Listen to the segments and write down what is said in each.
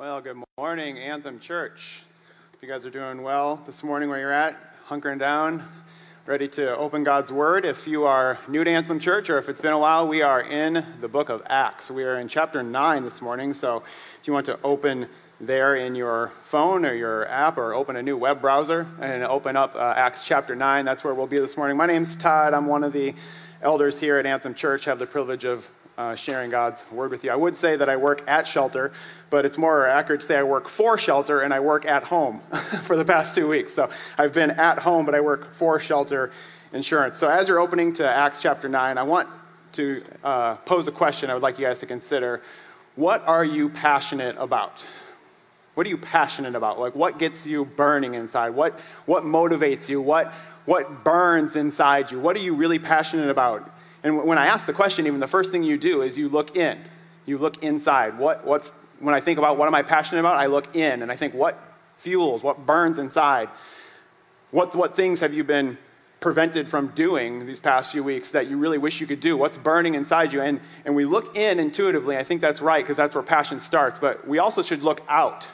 Well, good morning, Anthem Church. You guys are doing well this morning where you're at, hunkering down, ready to open God's Word. If you are new to Anthem Church or if it's been a while, we are in the book of Acts. We are in chapter 9 this morning, so if you want to open there in your phone or your app or open a new web browser and open up uh, Acts chapter 9, that's where we'll be this morning. My name's Todd. I'm one of the elders here at Anthem Church, have the privilege of uh, sharing God's word with you. I would say that I work at shelter, but it's more accurate to say I work for shelter and I work at home for the past two weeks. So I've been at home, but I work for shelter insurance. So as you're opening to Acts chapter 9, I want to uh, pose a question I would like you guys to consider. What are you passionate about? What are you passionate about? Like, what gets you burning inside? What, what motivates you? What, what burns inside you? What are you really passionate about? And when I ask the question, even the first thing you do is you look in. You look inside. What, what's, when I think about what am I passionate about, I look in and I think what fuels, what burns inside. What, what things have you been prevented from doing these past few weeks that you really wish you could do? What's burning inside you? And, and we look in intuitively. I think that's right because that's where passion starts. But we also should look out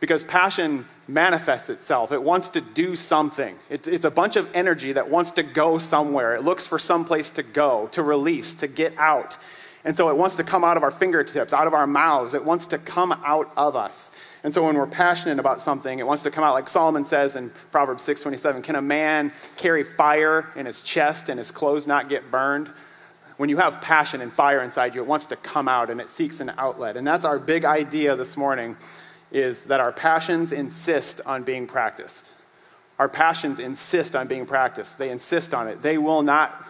because passion manifests itself. It wants to do something. It, it's a bunch of energy that wants to go somewhere. It looks for some place to go, to release, to get out. And so it wants to come out of our fingertips, out of our mouths. It wants to come out of us. And so when we're passionate about something, it wants to come out. Like Solomon says in Proverbs 6:27, "Can a man carry fire in his chest and his clothes not get burned?" When you have passion and fire inside you, it wants to come out and it seeks an outlet. And that's our big idea this morning is that our passions insist on being practiced. Our passions insist on being practiced. They insist on it. They will not,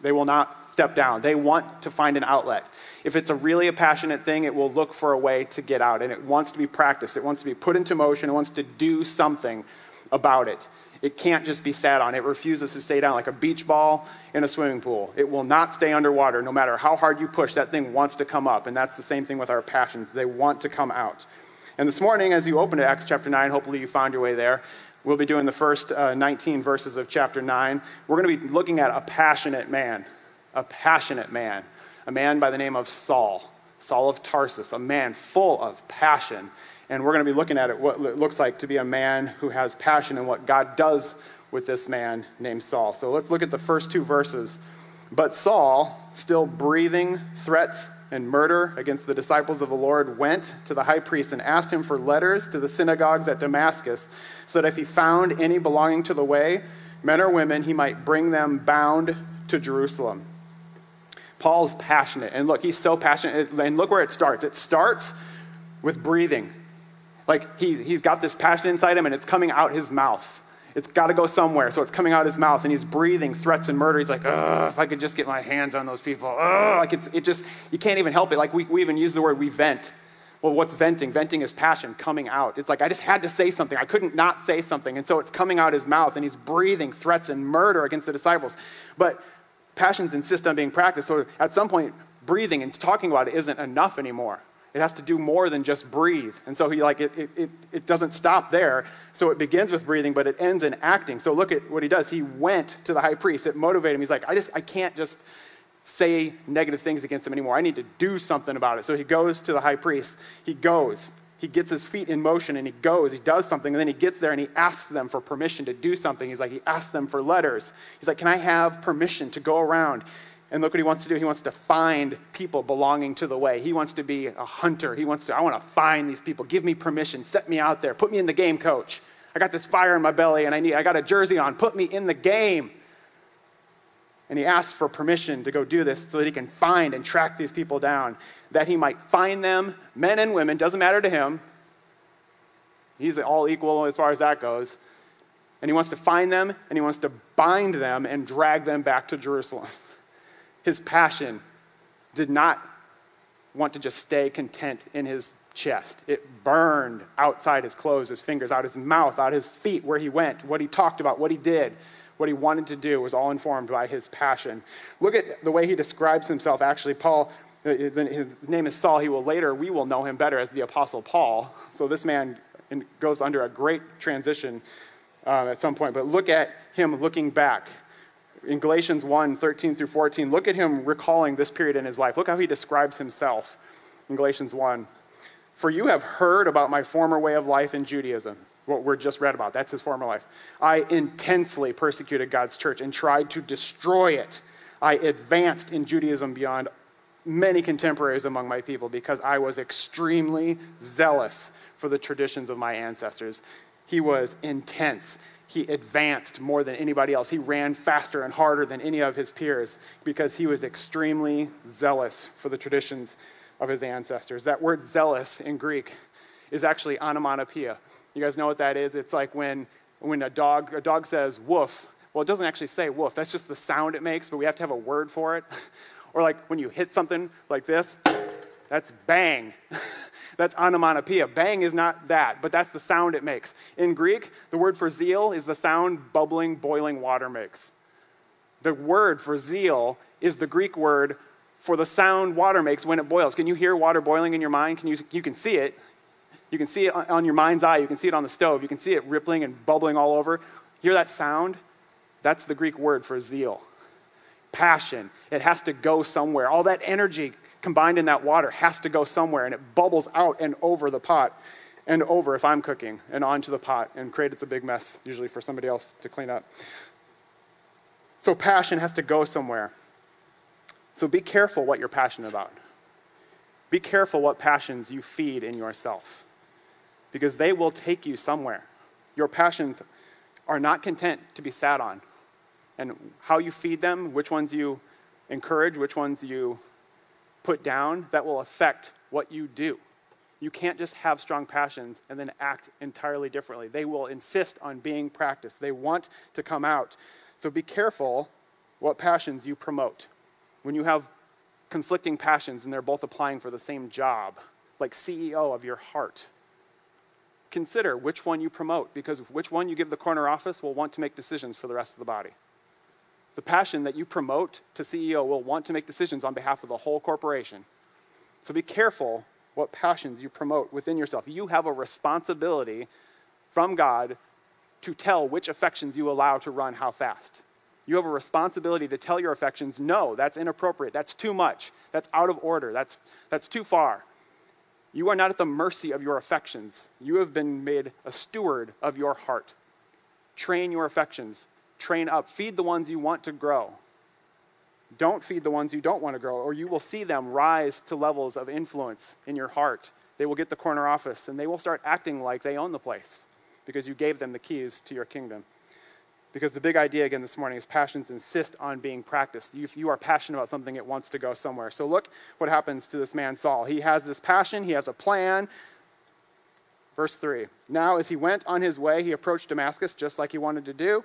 they will not step down. They want to find an outlet. If it's a really a passionate thing, it will look for a way to get out. And it wants to be practiced. It wants to be put into motion. It wants to do something about it. It can't just be sat on. It refuses to stay down like a beach ball in a swimming pool. It will not stay underwater no matter how hard you push. That thing wants to come up. And that's the same thing with our passions. They want to come out. And this morning, as you open to Acts chapter 9, hopefully you found your way there. We'll be doing the first uh, 19 verses of chapter 9. We're going to be looking at a passionate man, a passionate man, a man by the name of Saul, Saul of Tarsus, a man full of passion. And we're going to be looking at it, what it looks like to be a man who has passion and what God does with this man named Saul. So let's look at the first two verses. But Saul, still breathing threats and murder against the disciples of the Lord, went to the high priest and asked him for letters to the synagogues at Damascus, so that if he found any belonging to the way, men or women, he might bring them bound to Jerusalem. Paul's passionate. And look, he's so passionate. And look where it starts. It starts with breathing. Like he, he's got this passion inside him and it's coming out his mouth. It's got to go somewhere. So it's coming out his mouth, and he's breathing threats and murder. He's like, oh, if I could just get my hands on those people. Oh, like it's, it just, you can't even help it. Like we, we even use the word we vent. Well, what's venting? Venting is passion coming out. It's like, I just had to say something. I couldn't not say something. And so it's coming out his mouth, and he's breathing threats and murder against the disciples. But passions insist on being practiced. So at some point, breathing and talking about it isn't enough anymore. It has to do more than just breathe. And so he like it, it, it, doesn't stop there. So it begins with breathing, but it ends in acting. So look at what he does. He went to the high priest. It motivated him. He's like, I just I can't just say negative things against him anymore. I need to do something about it. So he goes to the high priest. He goes. He gets his feet in motion and he goes, he does something, and then he gets there and he asks them for permission to do something. He's like, he asks them for letters. He's like, Can I have permission to go around and look what he wants to do. He wants to find people belonging to the way. He wants to be a hunter. He wants to, I want to find these people. Give me permission. Set me out there. Put me in the game, coach. I got this fire in my belly and I need I got a jersey on. Put me in the game. And he asks for permission to go do this so that he can find and track these people down, that he might find them, men and women, doesn't matter to him. He's all equal as far as that goes. And he wants to find them and he wants to bind them and drag them back to Jerusalem. his passion did not want to just stay content in his chest. It burned outside his clothes, his fingers, out his mouth, out his feet, where he went, what he talked about, what he did, what he wanted to do was all informed by his passion. Look at the way he describes himself. Actually, Paul, uh, his name is Saul. He will later, we will know him better as the Apostle Paul. So this man goes under a great transition uh, at some point. But look at him looking back in Galatians 1 13 through 14, look at him recalling this period in his life. Look how he describes himself in Galatians 1. For you have heard about my former way of life in Judaism, what we're just read about. That's his former life. I intensely persecuted God's church and tried to destroy it. I advanced in Judaism beyond many contemporaries among my people because I was extremely zealous for the traditions of my ancestors. He was intense. He advanced more than anybody else. He ran faster and harder than any of his peers because he was extremely zealous for the traditions of his ancestors. That word zealous in Greek is actually onomatopoeia. You guys know what that is? It's like when, when a, dog, a dog says woof. Well, it doesn't actually say woof. That's just the sound it makes, but we have to have a word for it. or like when you hit something like this, that's bang. that's onomatopoeia. Bang is not that, but that's the sound it makes. In Greek, the word for zeal is the sound bubbling, boiling water makes. The word for zeal is the Greek word for the sound water makes when it boils. Can you hear water boiling in your mind? Can you, you can see it. You can see it on your mind's eye. You can see it on the stove. You can see it rippling and bubbling all over. Hear that sound? That's the Greek word for zeal. Passion. It has to go somewhere. All that energy combined in that water has to go somewhere, and it bubbles out and over the pot and over if I'm cooking and onto the pot and creates a big mess, usually for somebody else to clean up. So passion has to go somewhere. So be careful what you're passionate about. Be careful what passions you feed in yourself because they will take you somewhere. Your passions are not content to be sat on. And how you feed them, which ones you encourage, which ones you put down, that will affect what you do. You can't just have strong passions and then act entirely differently. They will insist on being practiced, they want to come out. So be careful what passions you promote when you have conflicting passions and they're both applying for the same job, like CEO of your heart, consider which one you promote because which one you give the corner office will want to make decisions for the rest of the body. The passion that you promote to CEO will want to make decisions on behalf of the whole corporation. So be careful what passions you promote within yourself. You have a responsibility from God to tell which affections you allow to run how fast. You have a responsibility to tell your affections, no, that's inappropriate. That's too much. That's out of order. That's, that's too far. You are not at the mercy of your affections. You have been made a steward of your heart. Train your affections. Train up. Feed the ones you want to grow. Don't feed the ones you don't want to grow, or you will see them rise to levels of influence in your heart. They will get the corner office and they will start acting like they own the place because you gave them the keys to your kingdom. Because the big idea again this morning is passions insist on being practiced. If you are passionate about something, it wants to go somewhere. So look what happens to this man Saul. He has this passion, he has a plan. Verse 3 Now, as he went on his way, he approached Damascus just like he wanted to do,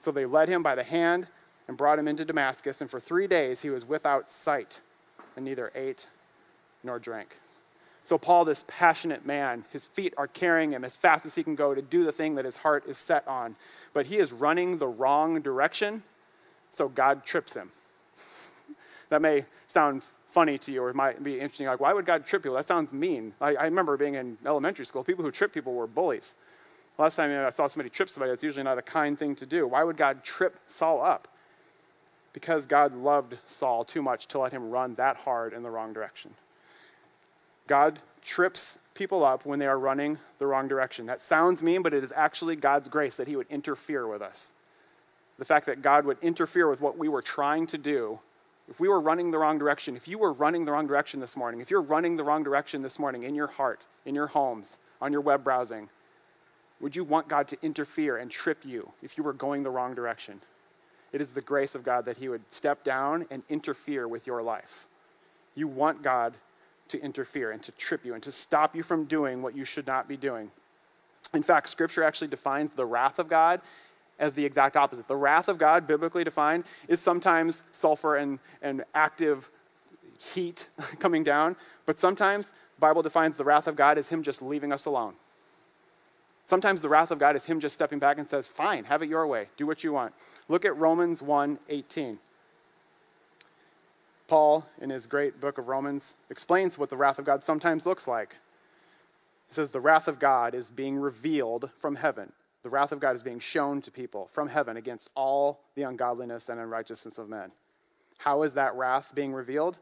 So they led him by the hand and brought him into Damascus, and for three days he was without sight, and neither ate nor drank. So, Paul, this passionate man, his feet are carrying him as fast as he can go to do the thing that his heart is set on. But he is running the wrong direction, so God trips him. that may sound funny to you or it might be interesting. Like, why would God trip people? That sounds mean. I, I remember being in elementary school, people who trip people were bullies. Last time I saw somebody trip somebody, that's usually not a kind thing to do. Why would God trip Saul up? Because God loved Saul too much to let him run that hard in the wrong direction. God trips people up when they are running the wrong direction. That sounds mean, but it is actually God's grace that He would interfere with us. The fact that God would interfere with what we were trying to do. If we were running the wrong direction, if you were running the wrong direction this morning, if you're running the wrong direction this morning in your heart, in your homes, on your web browsing, would you want God to interfere and trip you if you were going the wrong direction? It is the grace of God that He would step down and interfere with your life. You want God to interfere and to trip you and to stop you from doing what you should not be doing. In fact, Scripture actually defines the wrath of God as the exact opposite. The wrath of God, biblically defined, is sometimes sulfur and, and active heat coming down, but sometimes the Bible defines the wrath of God as him just leaving us alone. Sometimes the wrath of God is him just stepping back and says, "Fine, have it your way. Do what you want." Look at Romans 1:18. Paul in his great book of Romans explains what the wrath of God sometimes looks like. He says the wrath of God is being revealed from heaven. The wrath of God is being shown to people from heaven against all the ungodliness and unrighteousness of men. How is that wrath being revealed?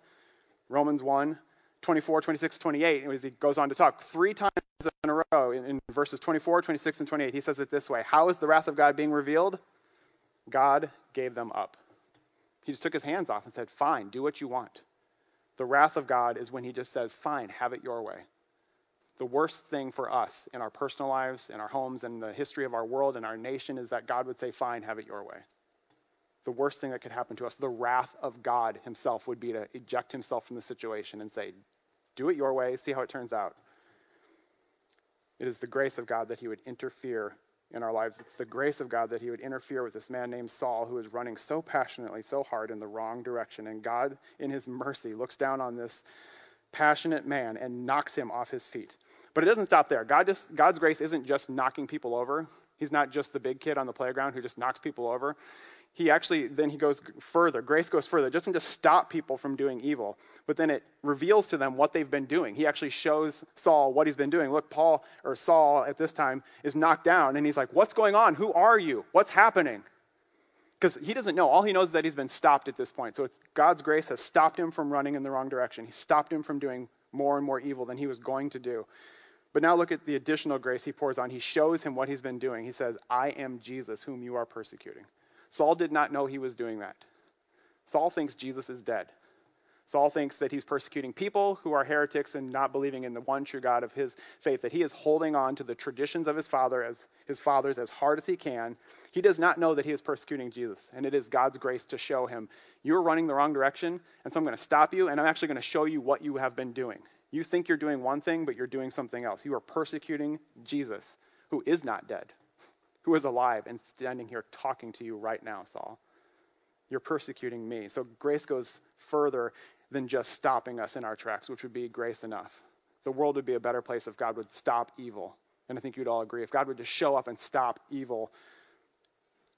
Romans 1 24, 26, 28, as he goes on to talk three times in a row in, in verses 24, 26, and 28. He says it this way How is the wrath of God being revealed? God gave them up. He just took his hands off and said, Fine, do what you want. The wrath of God is when he just says, Fine, have it your way. The worst thing for us in our personal lives, in our homes, in the history of our world and our nation is that God would say, Fine, have it your way the worst thing that could happen to us, the wrath of God himself, would be to eject himself from the situation and say, Do it your way, see how it turns out. It is the grace of God that he would interfere in our lives. It's the grace of God that he would interfere with this man named Saul who is running so passionately, so hard in the wrong direction. And God, in his mercy, looks down on this passionate man and knocks him off his feet. But it doesn't stop there. God just, God's grace isn't just knocking people over. He's not just the big kid on the playground who just knocks people over he actually then he goes further. Grace goes further. It doesn't just stop people from doing evil but then it reveals to them what they've been doing. He actually shows saul what he's been doing. Look paul or saul at this time is knocked down and he's like what's going on? Who are you? What's happening? Because he doesn't know. All he knows is that he's been stopped at this point. So it's god's grace has stopped him from running in the wrong direction. He stopped him from doing more and more evil than he was going to do. But now look at the additional grace he pours on. He shows him what he's been doing. He says i am jesus whom you are persecuting Saul did not know he was doing that. Saul thinks Jesus is dead. Saul thinks that he's persecuting people who are heretics and not believing in the one true God of his faith, that he is holding on to the traditions of his father as his fathers as hard as he can. He does not know that he is persecuting Jesus, and it is God's grace to show him, you're running the wrong direction, and so I'm going to stop you, and I'm actually going to show you what you have been doing. You think you're doing one thing, but you're doing something else. You are persecuting Jesus, who is not dead who is alive and standing here talking to you right now, Saul. You're persecuting me. So grace goes further than just stopping us in our tracks, which would be grace enough. The world would be a better place if God would stop evil. And I think you'd all agree. If God would just show up and stop evil,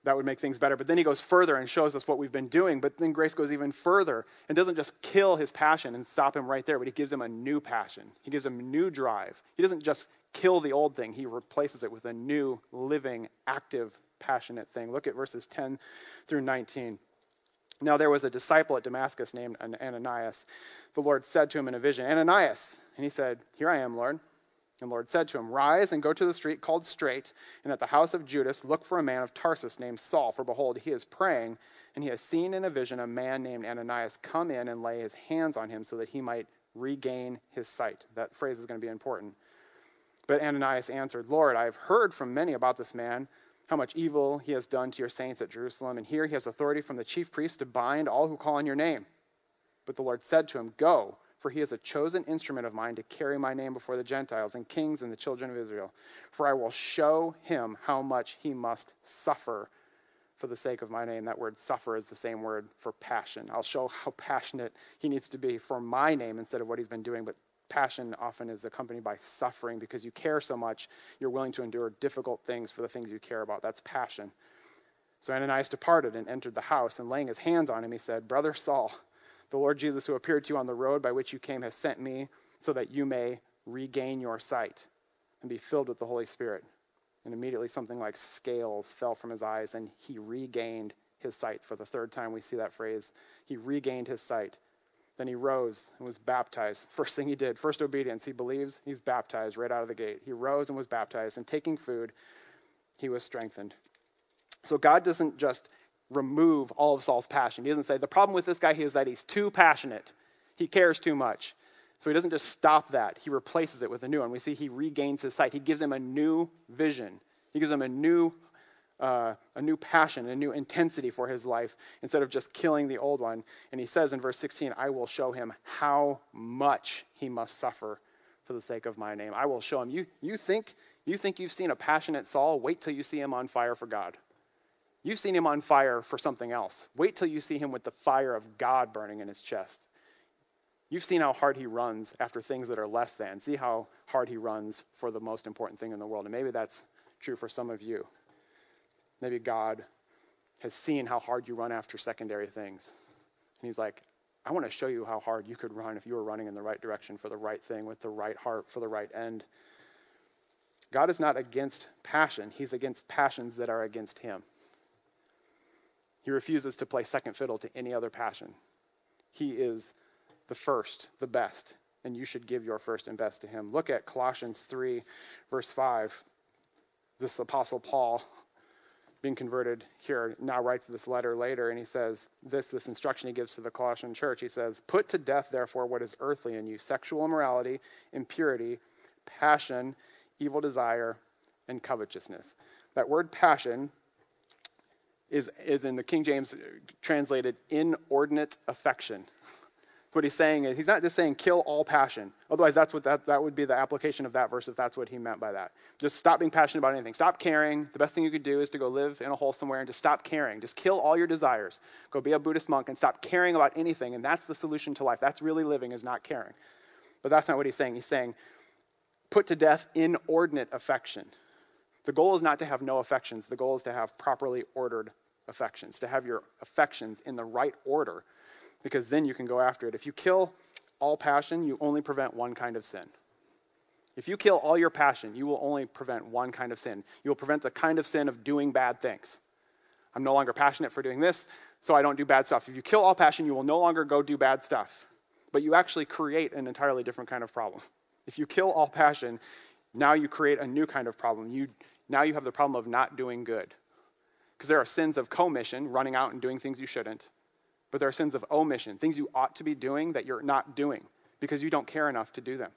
that would make things better. But then he goes further and shows us what we've been doing. But then grace goes even further and doesn't just kill his passion and stop him right there, but he gives him a new passion. He gives him a new drive. He doesn't just kill the old thing, he replaces it with a new, living, active, passionate thing. Look at verses 10 through 19. Now there was a disciple at Damascus named Ananias. The Lord said to him in a vision, Ananias. And he said, Here I am, Lord. And the Lord said to him, Rise and go to the street called Straight, and at the house of Judas look for a man of Tarsus named Saul, for behold, he is praying, and he has seen in a vision a man named Ananias come in and lay his hands on him so that he might regain his sight. That phrase is going to be important. But Ananias answered, Lord, I have heard from many about this man, how much evil he has done to your saints at Jerusalem, and here he has authority from the chief priest to bind all who call on your name. But the Lord said to him, Go, for he is a chosen instrument of mine to carry my name before the Gentiles and kings and the children of Israel. For I will show him how much he must suffer for the sake of my name. That word suffer is the same word for passion. I'll show how passionate he needs to be for my name instead of what he's been doing, but passion often is accompanied by suffering because you care so much, you're willing to endure difficult things for the things you care about. That's passion. So Ananias departed and entered the house, and laying his hands on him, he said, Brother Saul, the Lord Jesus, who appeared to you on the road by which you came, has sent me so that you may regain your sight and be filled with the Holy Spirit. And immediately something like scales fell from his eyes, and he regained his sight. For the third time, we see that phrase. He regained his sight then he rose and was baptized. First thing he did, first obedience, he believes, he's baptized right out of the gate. He rose and was baptized, and taking food, he was strengthened. So God doesn't just remove all of Saul's passion. He doesn't say, the problem with this guy is that he's too passionate, he cares too much. So he doesn't just stop that, he replaces it with a new one. We see he regains his sight, he gives him a new vision, he gives him a new uh, a new passion, a new intensity for his life instead of just killing the old one. And he says in verse 16, I will show him how much he must suffer for the sake of my name. I will show him. You, you, think, you think you've seen a passionate Saul? Wait till you see him on fire for God. You've seen him on fire for something else. Wait till you see him with the fire of God burning in his chest. You've seen how hard he runs after things that are less than. See how hard he runs for the most important thing in the world. And maybe that's true for some of you. Maybe God has seen how hard you run after secondary things. And he's like, I want to show you how hard you could run if you were running in the right direction for the right thing with the right heart for the right end. God is not against passion, He's against passions that are against Him. He refuses to play second fiddle to any other passion. He is the first, the best, and you should give your first and best to Him. Look at Colossians 3, verse 5. This Apostle Paul being converted here now writes this letter later and he says this this instruction he gives to the colossian church he says put to death therefore what is earthly in you sexual immorality impurity passion evil desire, and covetousness. That word passion is, is in the King James translated inordinate affection. What he's saying is, he's not just saying kill all passion. Otherwise, that's what that, that would be the application of that verse if that's what he meant by that. Just stop being passionate about anything. Stop caring. The best thing you could do is to go live in a hole somewhere and just stop caring. Just kill all your desires. Go be a Buddhist monk and stop caring about anything. And that's the solution to life. That's really living, is not caring. But that's not what he's saying. He's saying put to death inordinate affection. The goal is not to have no affections, the goal is to have properly ordered affections, to have your affections in the right order, because then you can go after it. If you kill all passion, you only prevent one kind of sin. If you kill all your passion, you will only prevent one kind of sin. You will prevent the kind of sin of doing bad things. I'm no longer passionate for doing this, so I don't do bad stuff. If you kill all passion, you will no longer go do bad stuff. But you actually create an entirely different kind of problem. If you kill all passion, now you create a new kind of problem. You, now you have the problem of not doing good. Because there are sins of commission, running out and doing things you shouldn't. But there are sins of omission, things you ought to be doing that you're not doing because you don't care enough to do them.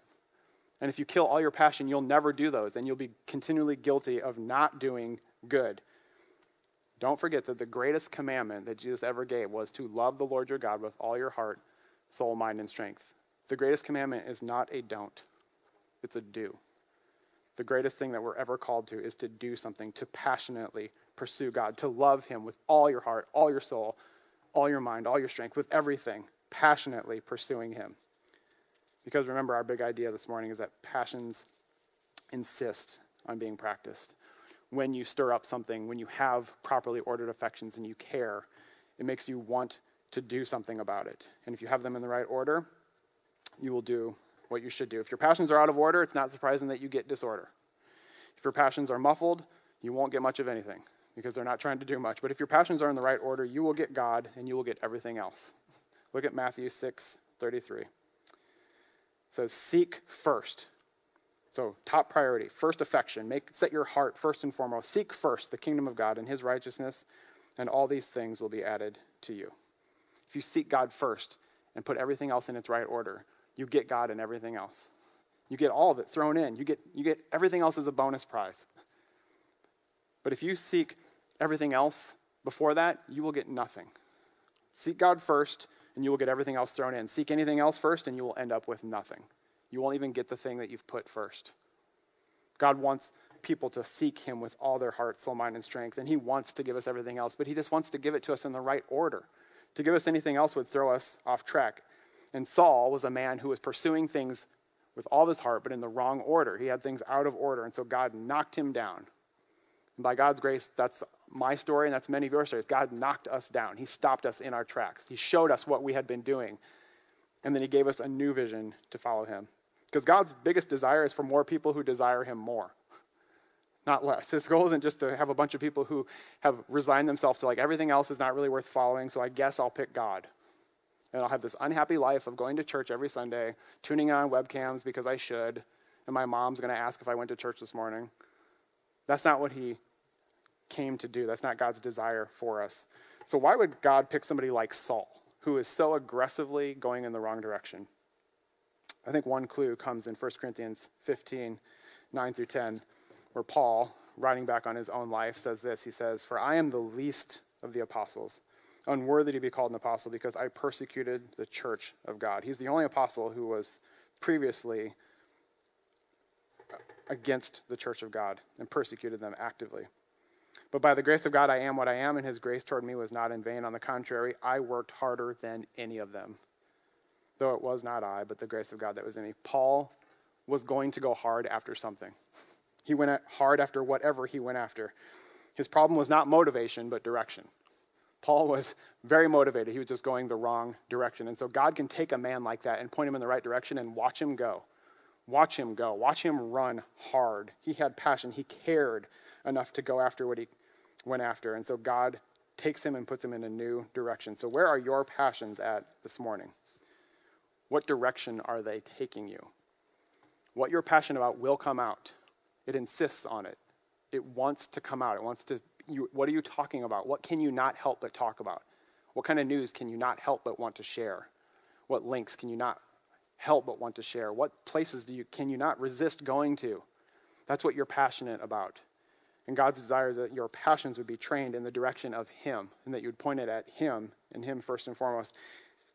And if you kill all your passion, you'll never do those, and you'll be continually guilty of not doing good. Don't forget that the greatest commandment that Jesus ever gave was to love the Lord your God with all your heart, soul, mind, and strength. The greatest commandment is not a don't it's a do. The greatest thing that we're ever called to is to do something, to passionately pursue God, to love Him with all your heart, all your soul, all your mind, all your strength, with everything, passionately pursuing Him. Because remember, our big idea this morning is that passions insist on being practiced. When you stir up something, when you have properly ordered affections and you care, it makes you want to do something about it. And if you have them in the right order, you will do what you should do. If your passions are out of order, it's not surprising that you get disorder. If your passions are muffled, you won't get much of anything because they're not trying to do much. But if your passions are in the right order, you will get God and you will get everything else. Look at Matthew 6 33. It says, Seek first. So, top priority, first affection. Make, set your heart first and foremost. Seek first the kingdom of God and his righteousness, and all these things will be added to you. If you seek God first and put everything else in its right order, you get God and everything else. You get all of it thrown in. You get, you get everything else as a bonus prize. But if you seek everything else before that, you will get nothing. Seek God first, and you will get everything else thrown in. Seek anything else first, and you will end up with nothing. You won't even get the thing that you've put first. God wants people to seek Him with all their heart, soul, mind, and strength, and He wants to give us everything else, but He just wants to give it to us in the right order. To give us anything else would throw us off track. And Saul was a man who was pursuing things with all his heart, but in the wrong order. He had things out of order, and so God knocked him down. And by God's grace, that's my story, and that's many of your stories. God knocked us down. He stopped us in our tracks. He showed us what we had been doing, and then He gave us a new vision to follow Him. Because God's biggest desire is for more people who desire Him more, not less. His goal isn't just to have a bunch of people who have resigned themselves to like everything else is not really worth following, so I guess I'll pick God and I'll have this unhappy life of going to church every Sunday, tuning on webcams because I should, and my mom's going to ask if I went to church this morning. That's not what he came to do. That's not God's desire for us. So, why would God pick somebody like Saul, who is so aggressively going in the wrong direction? I think one clue comes in 1 Corinthians 15 9 through 10, where Paul, writing back on his own life, says this He says, For I am the least of the apostles unworthy to be called an apostle because I persecuted the church of God. He's the only apostle who was previously against the church of God and persecuted them actively. But by the grace of God, I am what I am, and his grace toward me was not in vain. On the contrary, I worked harder than any of them. though it was not I, but the grace of God that was in me. Paul was going to go hard after something. He went hard after whatever he went after. His problem was not motivation, but direction. Paul was very motivated. He was just going the wrong direction. And so God can take a man like that and point him in the right direction and watch him go. Watch him go. Watch him run hard. He had passion. He cared enough to go after what he went after. And so God takes him and puts him in a new direction. So, where are your passions at this morning? What direction are they taking you? What you're passionate about will come out. It insists on it. It wants to come out. It wants to. You, what are you talking about? What can you not help but talk about? What kind of news can you not help but want to share? What links can you not help but want to share? What places do you can you not resist going to? That's what you're passionate about. And God's desire is that your passions would be trained in the direction of Him and that you would point it at Him and Him first and foremost.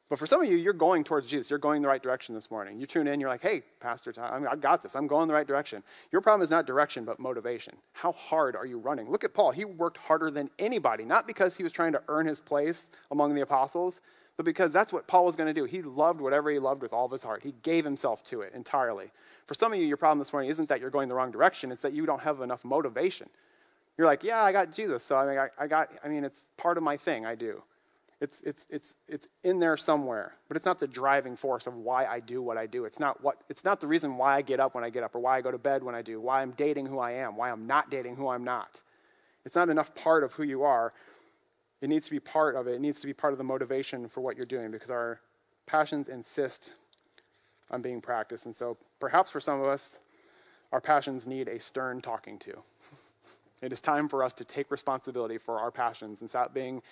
But for some of you, you're going towards Jesus. You're going the right direction this morning. You tune in, you're like, hey, Pastor I got this. I'm going the right direction. Your problem is not direction, but motivation. How hard are you running? Look at Paul. He worked harder than anybody, not because he was trying to earn his place among the apostles, but because that's what Paul was going to do. He loved whatever he loved with all of his heart. He gave himself to it entirely. For some of you, your problem this morning isn't that you're going the wrong direction, it's that you don't have enough motivation. You're like, yeah, I got Jesus, so I mean, I, I got, I mean, it's part of my thing, I do. It's, it's, it's, it's in there somewhere, but it's not the driving force of why I do what I do. It's not, what, it's not the reason why I get up when I get up or why I go to bed when I do, why I'm dating who I am, why I'm not dating who I'm not. It's not enough part of who you are. It needs to be part of it. It needs to be part of the motivation for what you're doing because our passions insist on being practiced. And so perhaps for some of us, our passions need a stern talking to. It is time for us to take responsibility for our passions and stop being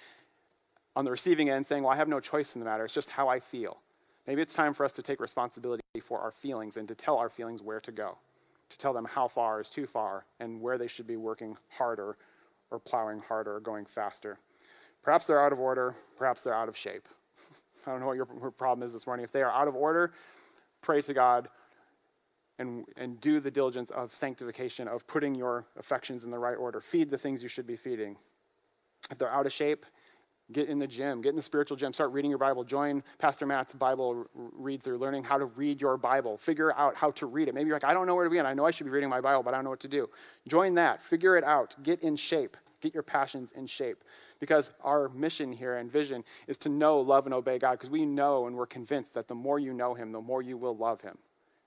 on the receiving end saying, Well, I have no choice in the matter. It's just how I feel. Maybe it's time for us to take responsibility for our feelings and to tell our feelings where to go, to tell them how far is too far and where they should be working harder or plowing harder or going faster. Perhaps they're out of order, perhaps they're out of shape. I don't know what your problem is this morning. If they are out of order, pray to God and, and do the diligence of sanctification, of putting your affections in the right order. Feed the things you should be feeding. If they're out of shape, get in the gym, get in the spiritual gym, start reading your Bible. Join Pastor Matt's Bible read through, learning how to read your Bible. Figure out how to read it. Maybe you're like, I don't know where to begin. I know I should be reading my Bible, but I don't know what to do. Join that. Figure it out. Get in shape. Get your passions in shape. Because our mission here and vision is to know, love, and obey God. Because we know and we're convinced that the more you know Him, the more you will love Him.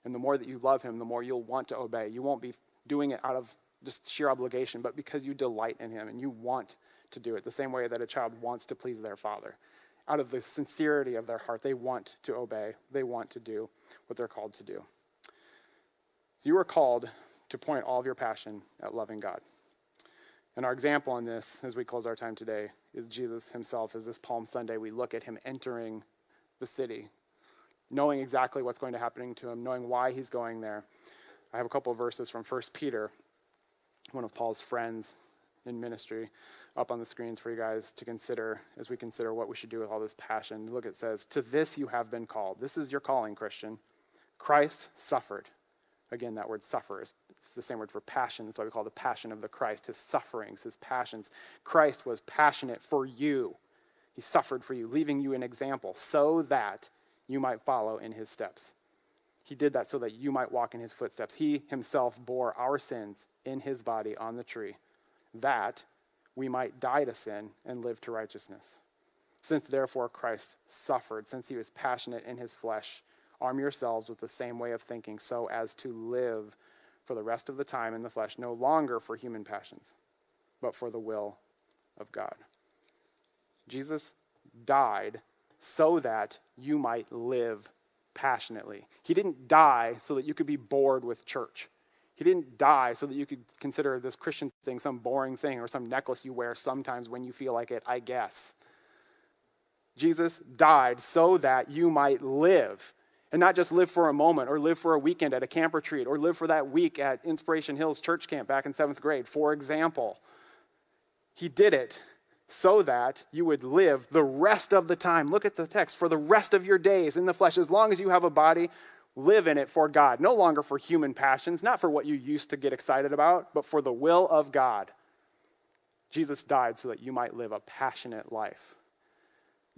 And the more that you love him, the more you'll want to obey. You won't be doing it out of just sheer obligation, but because you delight in him and you want to do it, the same way that a child wants to please their father. Out of the sincerity of their heart, they want to obey, they want to do what they're called to do. So you are called to point all of your passion at loving God. And our example on this, as we close our time today, is Jesus himself. As this Palm Sunday, we look at him entering the city knowing exactly what's going to happen to him, knowing why he's going there. I have a couple of verses from 1 Peter, one of Paul's friends in ministry, up on the screens for you guys to consider as we consider what we should do with all this passion. Look, it says, To this you have been called. This is your calling, Christian. Christ suffered. Again, that word suffer is it's the same word for passion. That's why we call the passion of the Christ, his sufferings, his passions. Christ was passionate for you. He suffered for you, leaving you an example so that you might follow in his steps. He did that so that you might walk in his footsteps. He himself bore our sins in his body on the tree, that we might die to sin and live to righteousness. Since therefore Christ suffered, since he was passionate in his flesh, arm yourselves with the same way of thinking so as to live for the rest of the time in the flesh, no longer for human passions, but for the will of God. Jesus died so that you might live passionately. He didn't die so that you could be bored with church. He didn't die so that you could consider this Christian thing some boring thing or some necklace you wear sometimes when you feel like it, I guess. Jesus died so that you might live. And not just live for a moment or live for a weekend at a camp retreat or live for that week at Inspiration Hills Church Camp back in seventh grade, for example. He did it so that you would live the rest of the time. Look at the text for the rest of your days in the flesh, as long as you have a body, live in it for God. No longer for human passions, not for what you used to get excited about, but for the will of God. Jesus died so that you might live a passionate life.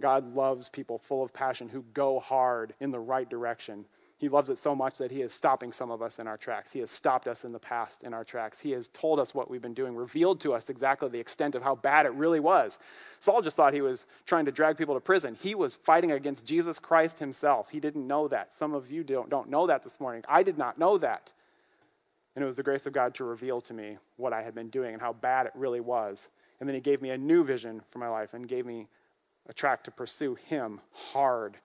God loves people full of passion who go hard in the right direction. He loves it so much that He is stopping some of us in our tracks. He has stopped us in the past in our tracks. He has told us what we've been doing, revealed to us exactly the extent of how bad it really was. Saul just thought he was trying to drag people to prison. He was fighting against Jesus Christ Himself. He didn't know that. Some of you don't, don't know that this morning. I did not know that. And it was the grace of God to reveal to me what I had been doing and how bad it really was. And then He gave me a new vision for my life and gave me a track to pursue Him hard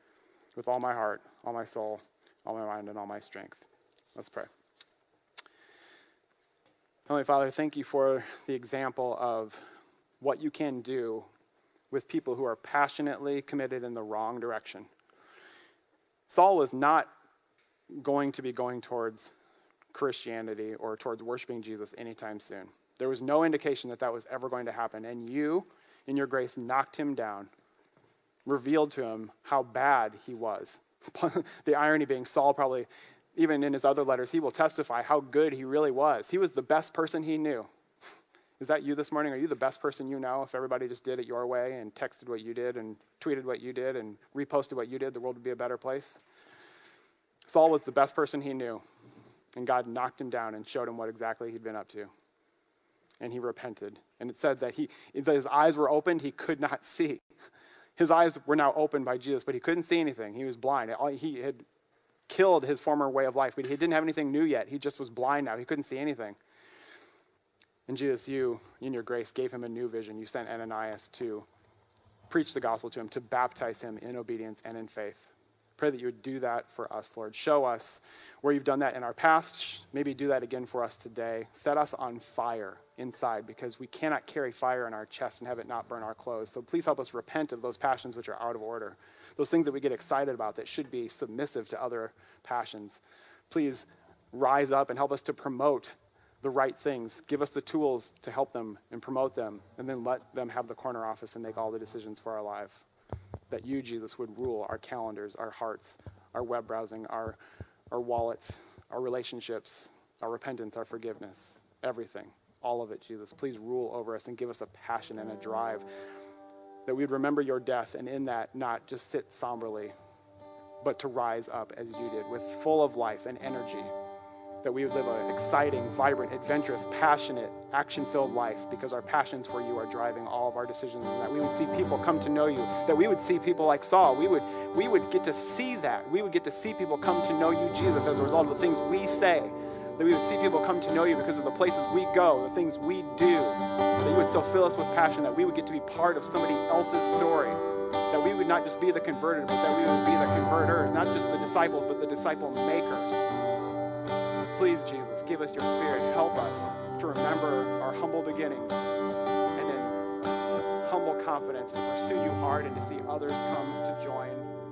with all my heart, all my soul, all my mind, and all my strength. Let's pray. Heavenly Father, thank you for the example of what you can do with people who are passionately committed in the wrong direction. Saul was not going to be going towards Christianity or towards worshiping Jesus anytime soon. There was no indication that that was ever going to happen. And you, in your grace, knocked him down, revealed to him how bad he was. the irony being, Saul probably, even in his other letters, he will testify how good he really was. He was the best person he knew. Is that you this morning? Are you the best person you know? If everybody just did it your way and texted what you did and tweeted what you did and reposted what you did, the world would be a better place? Saul was the best person he knew. And God knocked him down and showed him what exactly he'd been up to. And he repented. And it said that, he, that his eyes were opened, he could not see. His eyes were now opened by Jesus, but he couldn't see anything. He was blind. He had killed his former way of life, but he didn't have anything new yet. He just was blind now. He couldn't see anything. And Jesus, you, in your grace, gave him a new vision. You sent Ananias to preach the gospel to him, to baptize him in obedience and in faith. Pray that you would do that for us, Lord. Show us where you've done that in our past. Maybe do that again for us today. Set us on fire inside because we cannot carry fire in our chest and have it not burn our clothes. So please help us repent of those passions which are out of order, those things that we get excited about that should be submissive to other passions. Please rise up and help us to promote the right things. Give us the tools to help them and promote them, and then let them have the corner office and make all the decisions for our life that you, Jesus, would rule our calendars, our hearts, our web browsing, our, our wallets, our relationships, our repentance, our forgiveness, everything. All of it, Jesus. Please rule over us and give us a passion and a drive that we'd remember your death and in that not just sit somberly, but to rise up as you did with full of life and energy that we would live an exciting, vibrant, adventurous, passionate, action filled life because our passions for you are driving all of our decisions and that we would see people come to know you, that we would see people like Saul. We would, we would get to see that. We would get to see people come to know you, Jesus, as a result of the things we say. That we would see people come to know you because of the places we go, the things we do. That you would so fill us with passion that we would get to be part of somebody else's story. That we would not just be the converted, but that we would be the converters, not just the disciples, but the disciple makers. Please, Jesus, give us your spirit. Help us to remember our humble beginnings and in humble confidence to pursue you hard and to see others come to join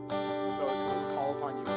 those who call upon you